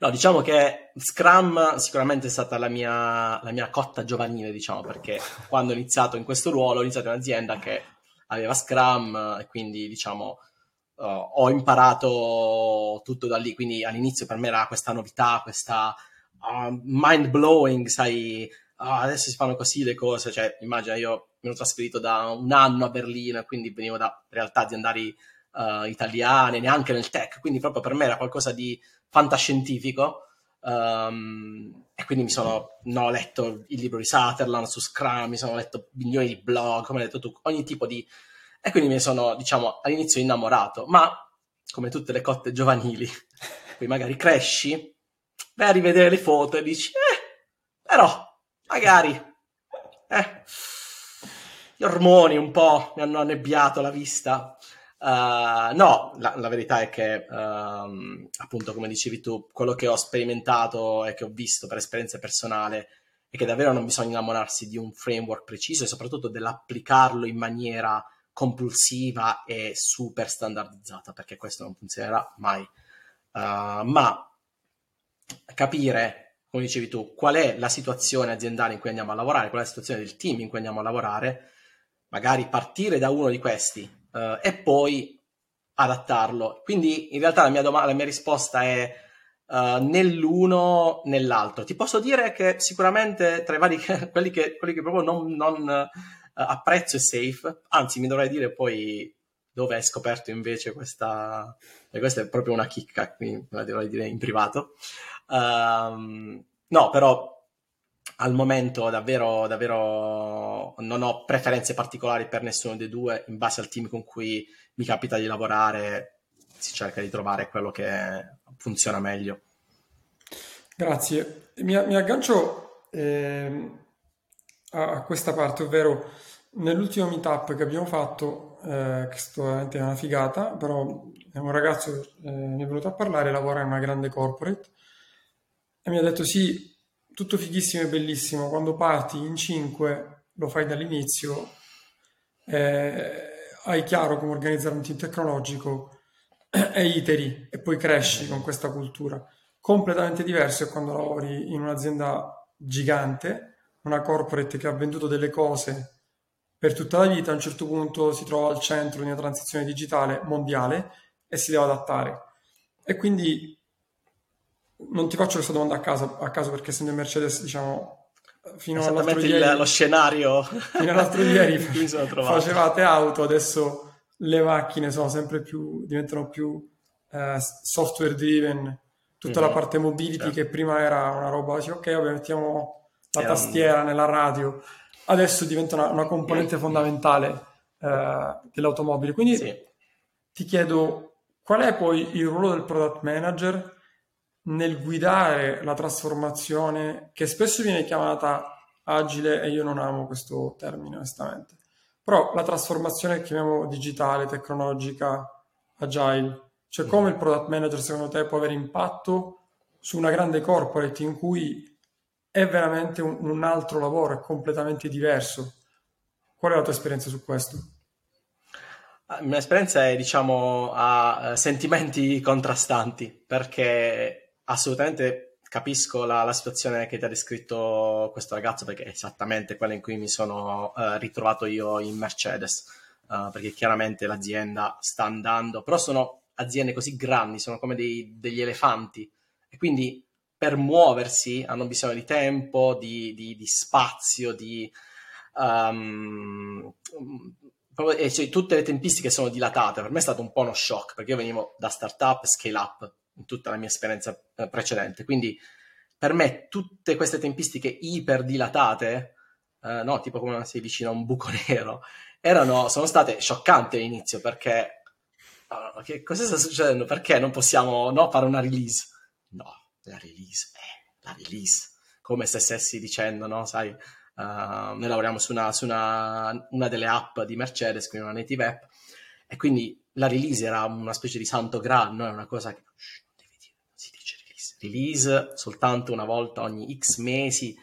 No, diciamo che Scrum sicuramente è stata la mia, la mia cotta giovanile, diciamo, perché quando ho iniziato in questo ruolo, ho iniziato in un'azienda che aveva Scrum e quindi, diciamo, uh, ho imparato tutto da lì. Quindi all'inizio per me era questa novità, questa uh, mind blowing, sai, uh, adesso si fanno così le cose. Cioè, immagina, io mi ero trasferito da un anno a Berlino, quindi venivo da realtà aziendali uh, italiane, neanche nel tech, quindi proprio per me era qualcosa di fantascientifico. Um, e quindi mi sono no, ho letto il libro di Sutherland su Scrum, mi sono letto milioni di blog, come hai detto tu, ogni tipo di... E quindi mi sono, diciamo, all'inizio innamorato, ma come tutte le cotte giovanili, *laughs* poi magari cresci, vai a rivedere le foto e dici, eh, però, magari, eh, gli ormoni un po' mi hanno annebbiato la vista. Uh, no, la, la, verità è che, um, appunto, come dicevi tu, quello che ho sperimentato e che ho visto per esperienza personale è che davvero non bisogna innamorarsi di un framework preciso e soprattutto dell'applicarlo in maniera compulsiva e super standardizzata, perché questo non funzionerà mai. Uh, ma capire, come dicevi tu, qual è la situazione aziendale in cui andiamo a lavorare, qual è la situazione del team in cui andiamo a lavorare, magari partire da uno di questi uh, e poi adattarlo. Quindi in realtà la mia, dom- la mia risposta è uh, nell'uno, nell'altro. Ti posso dire che sicuramente tra i vari, *laughs* quelli, che, quelli che proprio non, non uh, apprezzo è Safe, anzi mi dovrei dire poi dove hai scoperto invece questa, e questa è proprio una chicca, quindi la dovrei dire in privato. Um, no, però al momento davvero, davvero non ho preferenze particolari per nessuno dei due, in base al team con cui mi capita di lavorare si cerca di trovare quello che funziona meglio. Grazie. Mi, mi aggancio eh, a, questa parte, ovvero nell'ultimo meetup che abbiamo fatto, eh, che è veramente una figata, però è un ragazzo eh, mi è venuto a parlare, lavora in una grande corporate e mi ha detto sì, tutto fighissimo e bellissimo, quando parti in 5 lo fai dall'inizio, eh, hai chiaro come organizzare un team tecnologico *clears throat* e iteri e poi cresci con questa cultura. Completamente diverso è quando lavori in un'azienda gigante, una corporate che ha venduto delle cose per tutta la vita, a un certo punto si trova al centro di una transizione digitale mondiale e si deve adattare. E quindi non ti faccio questa domanda a caso, a caso perché essendo Mercedes, diciamo, fino all'altro ieri... lo scenario fino all'altro ieri *laughs* facevate auto, adesso le macchine sono sempre più, diventano più eh, software driven, tutta mm-hmm. la parte mobility certo. che prima era una roba, dici, ok, vabbè, mettiamo la era tastiera nella radio, adesso diventa una, una componente mm-hmm. fondamentale eh, dell'automobile. Quindi sì. ti chiedo, qual è poi il ruolo del product manager? nel guidare la trasformazione che spesso viene chiamata agile e io non amo questo termine onestamente, però la trasformazione chiamiamo digitale, tecnologica, agile, Cioè come il product manager secondo te può avere impatto su una grande corporate in cui è veramente un, un altro lavoro, è completamente diverso. Qual è la tua esperienza su questo? La mia esperienza è, diciamo, a sentimenti *laughs* contrastanti, perché assolutamente capisco la, la, situazione che ti ha descritto questo ragazzo, perché è esattamente quella in cui mi sono uh, ritrovato io in Mercedes, uh, perché chiaramente l'azienda sta andando, però sono aziende così grandi, sono come dei, degli elefanti, e quindi per muoversi hanno bisogno di tempo, di, di, di spazio, di... Um, cioè, tutte le tempistiche sono dilatate. Per me è stato un po' uno shock perché io venivo da startup scale up in tutta la mia esperienza eh, precedente. Quindi per me tutte queste tempistiche iper dilatate, eh, no, tipo come sei vicino a un buco *laughs* nero, erano, sono state scioccanti all'inizio perché uh, che cosa sta succedendo? Perché non possiamo no, fare una release? No, la release, eh, la release, come se stessi dicendo, no, sai, uh, noi lavoriamo su, una, su una, una, delle app di Mercedes, quindi una native app, e quindi la release era una specie di santo graal, no? È una cosa che shh, non devi dire, non si dice release. Release soltanto una volta ogni X mesi,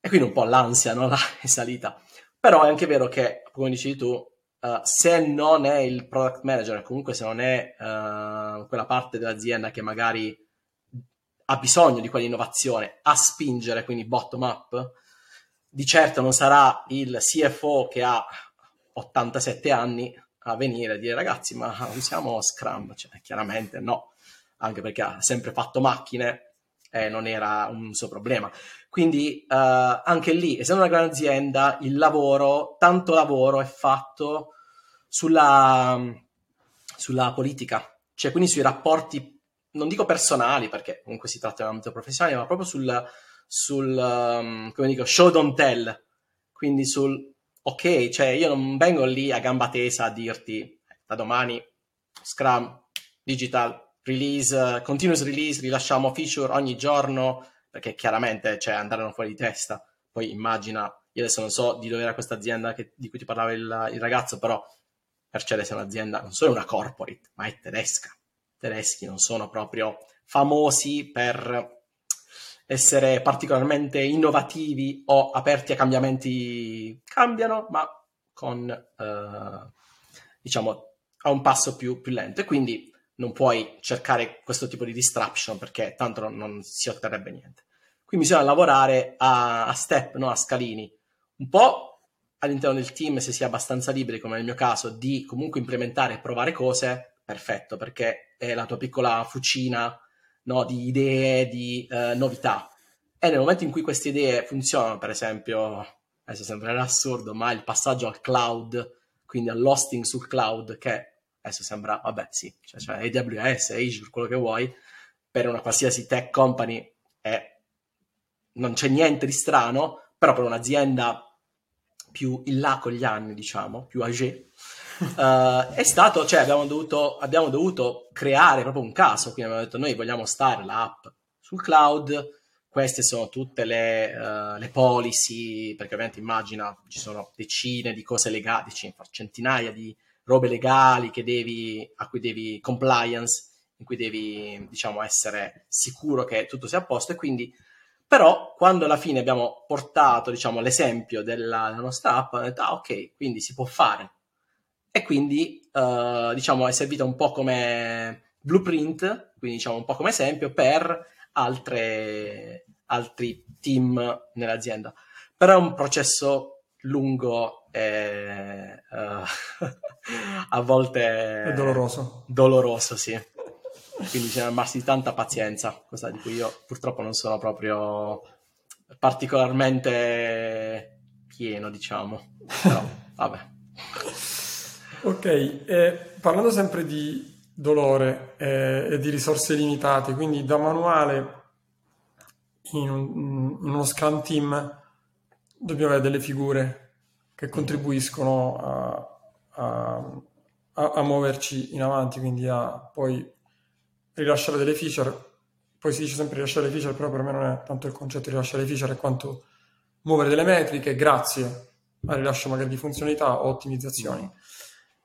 e quindi un po' l'ansia, no? *laughs* è salita. Però è anche vero che, come dicevi tu, Uh, se non è il product manager, comunque se non è uh, quella parte dell'azienda che magari ha bisogno di quell'innovazione a spingere, quindi bottom up, di certo non sarà il CFO che ha 87 anni a venire a dire ragazzi ma usiamo Scrum, cioè, chiaramente no, anche perché ha sempre fatto macchine e non era un suo problema. Quindi uh, anche lì, essendo una grande azienda, il lavoro, tanto lavoro è fatto sulla, sulla politica, cioè quindi sui rapporti non dico personali, perché comunque si tratta di un ambito professionale, ma proprio sul, sul um, come dico, show don't tell. Quindi sul, ok, cioè io non vengo lì a gamba tesa a dirti, eh, da domani, Scrum, Digital, release, continuous release, rilasciamo feature ogni giorno, perché chiaramente, cioè, andarono fuori di testa. Poi immagina, io adesso non so di dove era questa azienda che, di cui ti parlava il, il ragazzo, però Mercedes è un'azienda, non solo una corporate, ma è tedesca tedeschi non sono proprio famosi per essere particolarmente innovativi o aperti a cambiamenti. Cambiano, ma con, eh, diciamo, a un passo più, più, lento. E quindi non puoi cercare questo tipo di disruption perché tanto non, non si otterrebbe niente. Quindi bisogna lavorare a, a step, no? a scalini. Un po' all'interno del team, se si è abbastanza liberi, come nel mio caso, di comunque implementare e provare cose, perfetto, perché è la tua piccola fucina no, di idee, di uh, novità. E nel momento in cui queste idee funzionano, per esempio, adesso sembrerà assurdo, ma il passaggio al cloud, quindi all'hosting sul cloud, che adesso sembra, vabbè, sì, cioè, cioè AWS, Azure, quello che vuoi, per una qualsiasi tech company è, non c'è niente di strano, però per un'azienda più in là con gli anni, diciamo, più age, uh, è stato, cioè abbiamo dovuto, abbiamo dovuto creare proprio un caso, quindi abbiamo detto noi vogliamo stare l'app sul cloud, queste sono tutte le, uh, le, policy, perché ovviamente immagina ci sono decine di cose legate, centinaia di robe legali devi, a cui devi compliance, in cui devi diciamo essere sicuro che tutto sia a posto. E quindi però quando alla fine abbiamo portato diciamo l'esempio della, della nostra app, abbiamo detto ah ok, quindi si può fare e quindi uh, diciamo è servita un po' come blueprint, quindi diciamo un po' come esempio per altre, altri team nell'azienda. Però è un processo lungo e uh, *laughs* a volte è doloroso. Doloroso, sì. Quindi base di tanta pazienza, cosa di cui io purtroppo non sono proprio particolarmente pieno, diciamo. Però, vabbè. Ok, eh, parlando sempre di dolore eh, e di risorse limitate, quindi da manuale in, un, in uno Scrum Team dobbiamo avere delle figure che contribuiscono a, a, a, a, muoverci in avanti, quindi a poi rilasciare delle feature. Poi si dice sempre rilasciare le feature, però per me non è tanto il concetto di rilasciare le feature quanto muovere delle metriche grazie al rilascio magari di funzionalità o ottimizzazioni.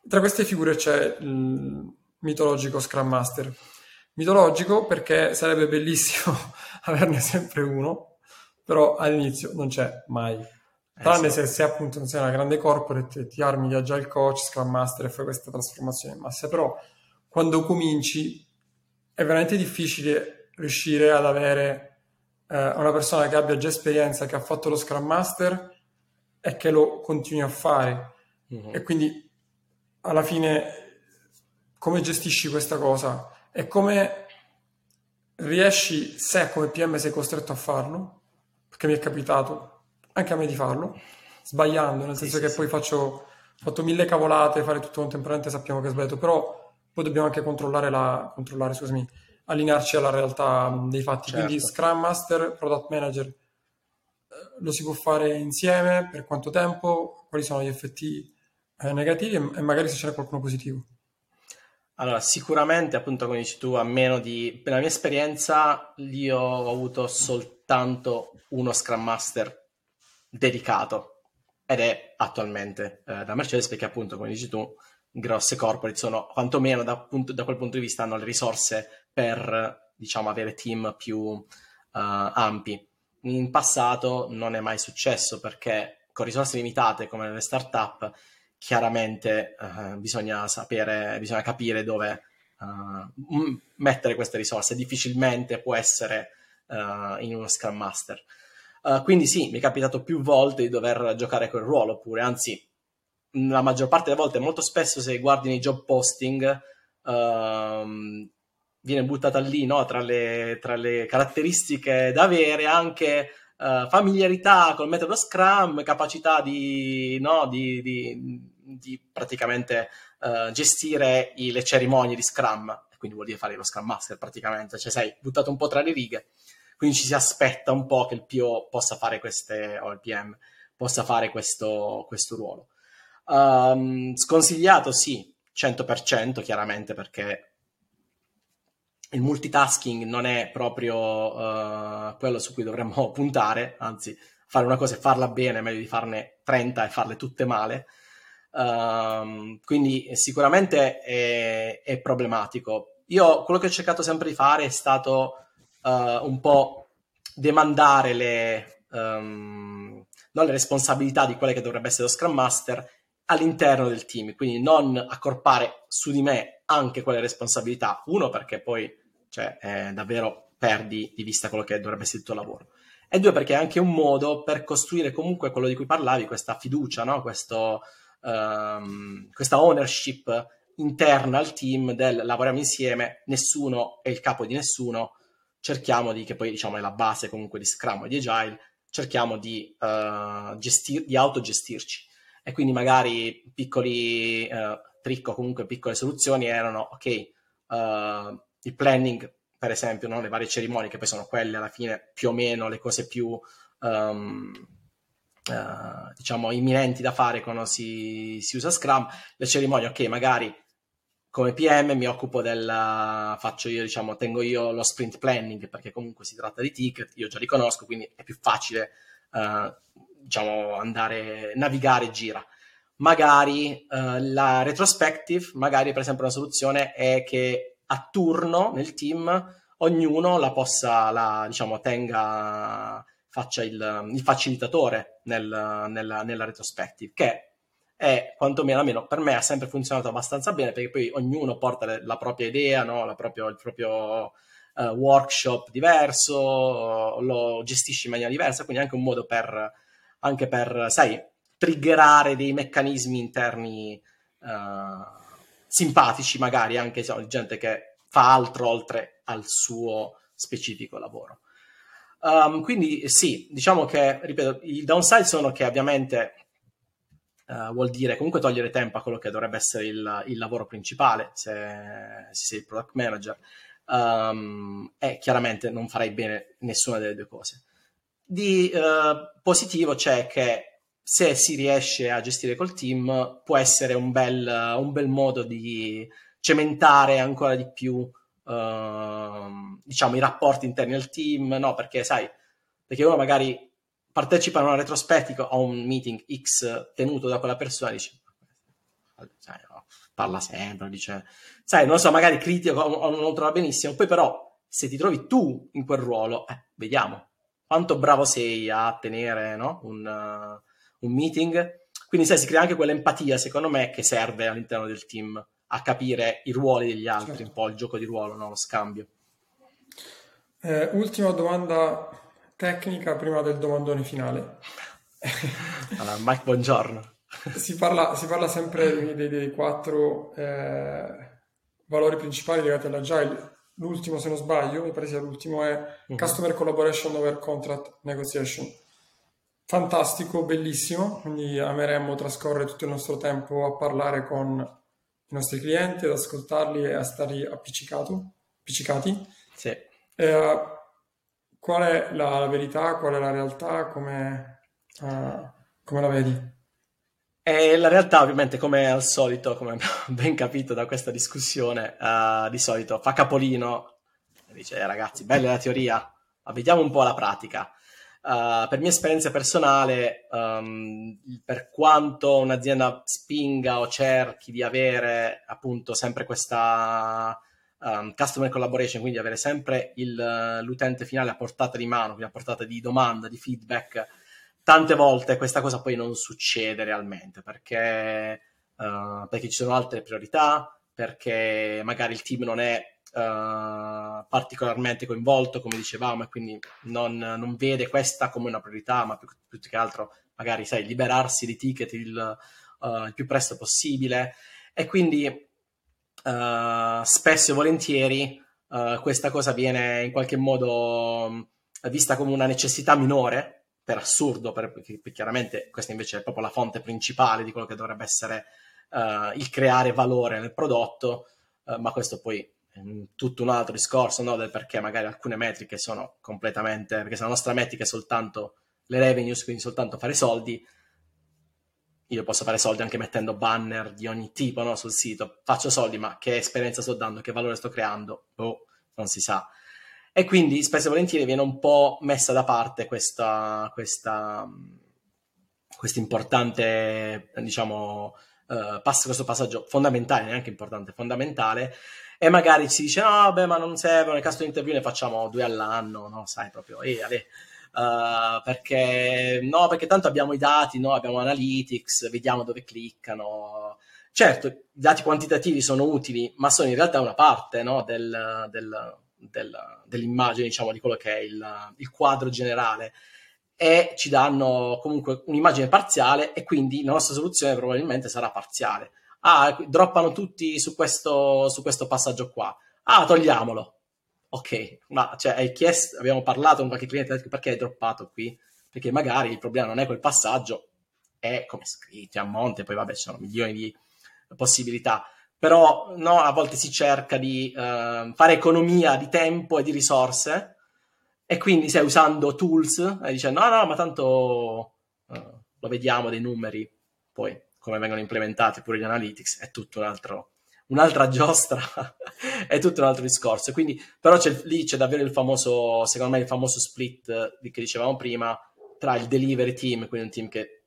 Tra queste figure c'è il, mitologico Scrum Master. Mitologico perché sarebbe bellissimo *laughs* averne sempre uno, però all'inizio non c'è mai. Eh, Tranne se sei appunto sei una grande corporate e ti armi di agile coach, Scrum Master e fai questa trasformazione in massa, però quando cominci è veramente difficile riuscire ad avere eh, una persona che abbia già esperienza, che ha fatto lo Scrum Master e che lo continui a fare. Mm-hmm. E quindi alla fine come gestisci questa cosa e come riesci, se come PM sei costretto a farlo, perché mi è capitato anche a me di farlo, sbagliando, nel senso sì, che sì, poi sì. faccio ho fatto mille cavolate, fare tutto contemporaneamente sappiamo che è sbagliato, però poi dobbiamo anche controllare, la, controllare scusami, allinearci alla realtà dei fatti. Certo. Quindi Scrum Master, Product Manager, eh, lo si può fare insieme, per quanto tempo, quali sono gli effetti eh, negativi e, magari se ce n'è qualcuno positivo. Allora, sicuramente, appunto, come dici tu, a meno di... Per la mia esperienza, io ho avuto soltanto uno Scrum Master dedicato, ed è attualmente eh, da Mercedes, perché appunto, come dici tu, grosse corporate sono, quantomeno da, punto, da quel punto di vista, hanno le risorse per, diciamo, avere team più uh, ampi. In passato non è mai successo, perché con risorse limitate, come nelle startup, chiaramente uh, bisogna sapere, bisogna capire dove uh, mettere queste risorse. Difficilmente può essere uh, in uno Scrum Master. quindi sì, mi è capitato più volte di dover giocare quel ruolo, oppure anzi, la maggior parte delle volte, molto spesso se guardi nei job posting, uh, viene buttata lì no? tra, le, tra, le, caratteristiche da avere anche uh, familiarità col metodo Scrum, capacità di, no? di, di, di praticamente uh, gestire i, le cerimonie di Scrum, quindi vuol dire fare lo Scrum Master praticamente, cioè sei buttato un po' tra le righe, quindi ci si aspetta un po' che il PO possa fare queste, o il PM possa fare questo, questo ruolo. Um, sconsigliato sì, 100% chiaramente perché il multitasking non è proprio uh, quello su cui dovremmo *laughs* puntare, anzi fare una cosa e farla bene è meglio di farne 30 e farle tutte male. Uh, quindi sicuramente è, è, problematico. Io quello che ho cercato sempre di fare è stato uh, un po' demandare le, um, le responsabilità di quelle che dovrebbe essere lo Scrum Master all'interno del team, quindi non accorpare su di me anche quelle responsabilità. Uno, perché poi cioè, eh, davvero perdi di vista quello che dovrebbe essere il tuo lavoro. E due, perché è anche un modo per costruire comunque quello di cui parlavi, questa fiducia, no? Questo, um, questa ownership interna al team del lavoriamo insieme, nessuno è il capo di nessuno, cerchiamo di, che poi diciamo è la base comunque di Scrum e di Agile, cerchiamo di, uh, gestir, di autogestirci e quindi magari piccoli uh, trick o comunque piccole soluzioni erano ok, uh, il planning per esempio, no? le varie cerimonie che poi sono quelle alla fine più o meno le cose più um, uh, diciamo imminenti da fare quando si, si, usa Scrum, le cerimonie ok magari come PM mi occupo del faccio io diciamo tengo io lo sprint planning perché comunque si tratta di ticket, io già li conosco quindi è più facile uh, diciamo, andare, navigare gira. Magari uh, la retrospective, magari per esempio una soluzione è che a turno nel team ognuno la possa, la, diciamo, tenga, faccia il, il facilitatore nel, nella, nella retrospective, che è quantomeno almeno per me ha sempre funzionato abbastanza bene perché poi ognuno porta le, la propria idea, no? la proprio, il proprio uh, workshop diverso, lo gestisce in maniera diversa, quindi anche un modo per anche per, sai, triggerare dei meccanismi interni uh, simpatici, magari anche se no, gente che fa altro oltre al suo specifico lavoro. Um, quindi sì, diciamo che, ripeto, i downside sono che ovviamente uh, vuol dire comunque togliere tempo a quello che dovrebbe essere il, il lavoro principale, se, se sei il product manager, um, e chiaramente non farai bene nessuna delle due cose. Di uh, positivo c'è che se si riesce a gestire col team può essere un bel, un bel modo di cementare ancora di più uh, diciamo, i rapporti interni al team, no? Perché sai, perché uno magari partecipa a una retrospettiva o a un meeting X tenuto da quella persona e dice parla sempre, dice, sai, non so, magari critico o non lo trova benissimo, poi però se ti trovi tu in quel ruolo, eh, vediamo quanto bravo sei a tenere no? un, uh, un meeting. Quindi sai, si crea anche quell'empatia, secondo me, che serve all'interno del team a capire i ruoli degli altri, certo. un po' il gioco di ruolo, no? lo scambio. Eh, ultima domanda tecnica prima del domandone finale. *laughs* allora, Mike, buongiorno. *laughs* si, parla, si parla sempre dei, dei quattro eh, valori principali legati all'agile. L'ultimo, se non sbaglio, mi pare sia l'ultimo, è uh-huh. Customer Collaboration over Contract Negotiation. Fantastico, bellissimo, quindi ameremmo trascorrere tutto il nostro tempo a parlare con i nostri clienti, ad ascoltarli e a starli appiccicati. Sì. Eh, qual è la, la, verità, qual è la realtà, come, uh, come la vedi? E la realtà, ovviamente, come al solito, come abbiamo *laughs* ben capito da questa discussione, uh, di solito fa capolino, dice eh, ragazzi, bella la teoria, ma vediamo un po' la pratica. Uh, per mia esperienza personale, um, per quanto un'azienda spinga o cerchi di avere appunto sempre questa um, customer collaboration, quindi avere sempre il, l'utente finale a portata di mano, quindi a portata di domanda, di feedback, tante volte questa cosa poi non succede realmente perché, uh, perché ci sono altre priorità, perché magari il team non è uh, particolarmente coinvolto, come dicevamo, e quindi non, non, vede questa come una priorità, ma più, più che altro magari, sai, liberarsi di ticket il, uh, il più presto possibile. E quindi uh, spesso e volentieri questa cosa viene in qualche modo vista come una necessità minore per assurdo, perché chiaramente questa invece è proprio la fonte principale di quello che dovrebbe essere il creare valore nel prodotto, ma questo poi tutto un altro discorso no? del perché magari alcune metriche sono completamente, perché se la nostra metrica è soltanto le revenues, quindi soltanto fare soldi, io posso fare soldi anche mettendo banner di ogni tipo no? sul sito, faccio soldi, ma che esperienza sto dando, che valore sto creando, oh, non si sa. E quindi spesso e volentieri viene un po' messa da parte questa, questa, questo importante, diciamo, uh, pass- questo passaggio fondamentale, neanche importante, fondamentale, e magari si dice, no, vabbè, ma non serve, nel caso di interview ne facciamo due all'anno, no, sai, proprio, e ale, uh, perché, no, perché tanto abbiamo i dati, no, abbiamo analytics, vediamo dove cliccano, Certo, i dati quantitativi sono utili, ma sono in realtà una parte no, del, del, del, dell'immagine, diciamo, di quello che è il, il quadro generale. E ci danno comunque un'immagine parziale e quindi la nostra soluzione probabilmente sarà parziale. Ah, droppano tutti su questo, su questo passaggio qua. Ah, togliamolo. Ok, ma cioè, hai chiesto, abbiamo parlato con qualche cliente perché hai droppato qui? Perché magari il problema non è quel passaggio, è come scritto a monte, poi vabbè ci sono milioni di possibilità però no, a volte si cerca di uh, fare economia di tempo e di risorse e quindi stai usando tools e dicendo no no ma tanto uh, lo vediamo dei numeri poi come vengono implementati pure gli analytics è tutto un altro un'altra giostra *laughs* è tutto un altro discorso. Quindi però c'è, lì c'è davvero il famoso secondo me il famoso split che dicevamo prima tra il delivery team quindi un team che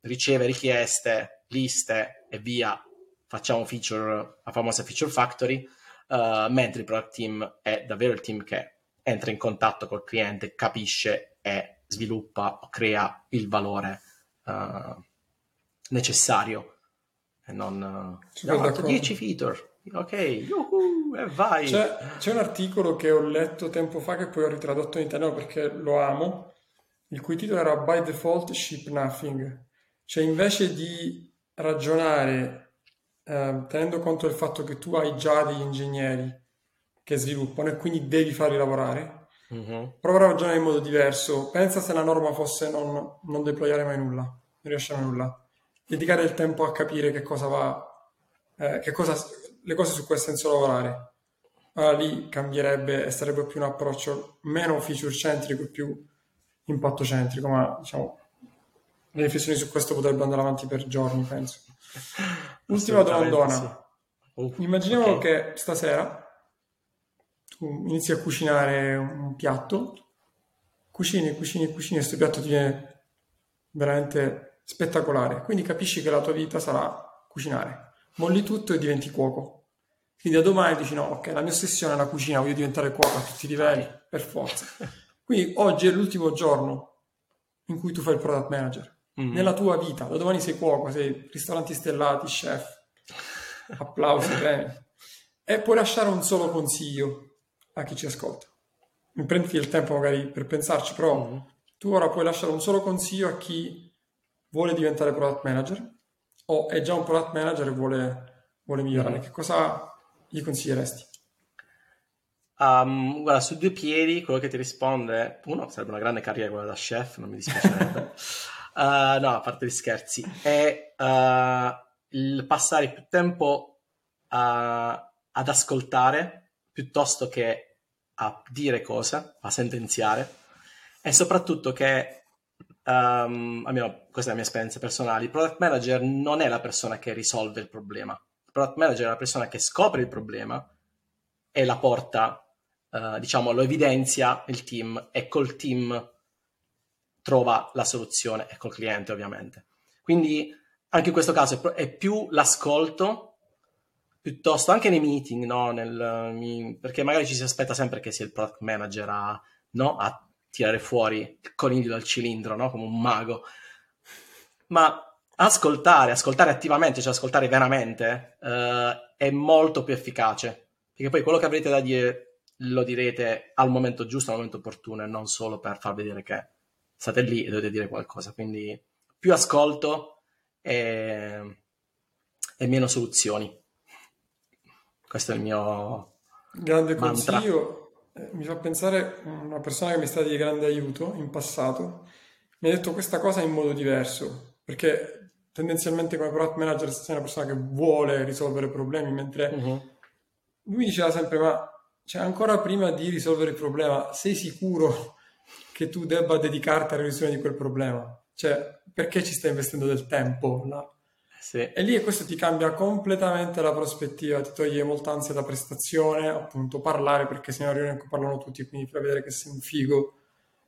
riceve richieste liste e via facciamo feature, la famosa feature factory, uh, mentre il product team è davvero il team che entra in contatto col cliente, capisce e sviluppa o crea il valore uh, necessario e non no, 10 feature ok yuhu, e vai c'è, c'è, un articolo che ho letto tempo fa che poi ho ritradotto in italiano perché lo amo il cui titolo era by default ship nothing cioè invece di ragionare eh, tenendo conto del fatto che tu hai già degli ingegneri che sviluppano e quindi devi farli lavorare, mm-hmm. prova a ragionare in modo diverso. Pensa se la norma fosse non, non deployare mai nulla, non riesce mai nulla. Dedicare il tempo a capire che cosa va, eh, che cosa, le cose su cui ha senso lavorare. Allora lì cambierebbe e sarebbe più un approccio meno feature centrico e più impatto centrico, ma diciamo le riflessioni su questo potrebbero andare avanti per giorni, penso. *laughs* Ultima domandona. Sì. Uh, Immaginiamo okay. che stasera tu inizi a cucinare un piatto, cucini, cucini, cucini e questo piatto ti viene veramente spettacolare. Quindi capisci che la tua vita sarà cucinare. molli tutto e diventi cuoco. Quindi da domani dici no, ok, la mia ossessione è la cucina, voglio diventare cuoco a tutti i livelli, per forza. *laughs* Quindi oggi è l'ultimo giorno in cui tu fai il product manager. Mm. Nella tua vita, da domani sei cuoco, sei ristoranti stellati, chef, *laughs* applausi, premi. E puoi lasciare un solo consiglio a chi ci ascolta. Prenditi il tempo magari per pensarci, però mm. tu ora puoi lasciare un solo consiglio a chi vuole diventare product manager o è già un product manager e vuole, vuole migliorare. Mm. Che cosa gli consiglieresti? Um, guarda, su due piedi, quello che ti risponde, uno, sarebbe una grande carriera quella da chef, non mi dispiacerebbe. uh, *laughs* no, a parte gli scherzi, è uh, il passare più tempo uh, ad ascoltare piuttosto che a dire cose, a sentenziare, e soprattutto che, um, almeno questa è la mia esperienza personale, il product manager non è la persona che risolve il problema, product manager è la persona che scopre il problema e la porta, uh, diciamo, lo evidenzia il team e col team trova la soluzione e col cliente ovviamente. Quindi anche in questo caso è più l'ascolto piuttosto anche nei meeting, no? Nel, perché magari ci si aspetta sempre che sia il product manager a, no? a tirare fuori il coniglio dal cilindro, no? come un mago. Ma ascoltare, ascoltare attivamente, cioè ascoltare veramente, eh, è molto più efficace. Perché poi quello che avrete da dire lo direte al momento giusto, al momento opportuno, e non solo per far vedere che state lì e dovete dire qualcosa. Quindi più ascolto e, e meno soluzioni. Questo è il mio grande mantra. consiglio. Eh, mi fa pensare una persona che mi è stata di grande aiuto in passato. Mi ha detto questa cosa in modo diverso, perché tendenzialmente come product manager sei una persona che vuole risolvere problemi, mentre uh-huh. lui mi diceva sempre, ma cioè, ancora prima di risolvere il problema, sei sicuro che tu debba dedicarti alla risoluzione di quel problema? Cioè, perché ci stai investendo del tempo là? Sì. E lì questo ti cambia completamente la prospettiva, ti toglie molta ansia da prestazione, appunto parlare perché se no riunione parlano tutti, quindi fai vedere che sei un figo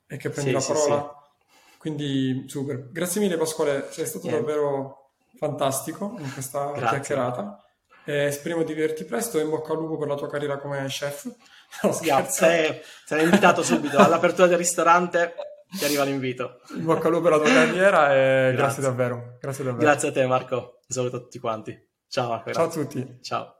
e che prendi sì, la parola. Sì, quindi super. Grazie mille Pasquale, sei stato Niente. davvero fantastico in questa Grazie. chiacchierata. E speriamo di vederti presto e in bocca al lupo per la tua carriera come chef. *laughs* Grazie, sei invitato subito all'apertura del ristorante. Ti arriva l'invito. In bocca al lupo per la tua carriera e grazie, grazie davvero. Grazie davvero. Grazie a te Marco. Un saluto a tutti quanti. Ciao. Ciao a tutti. Ciao.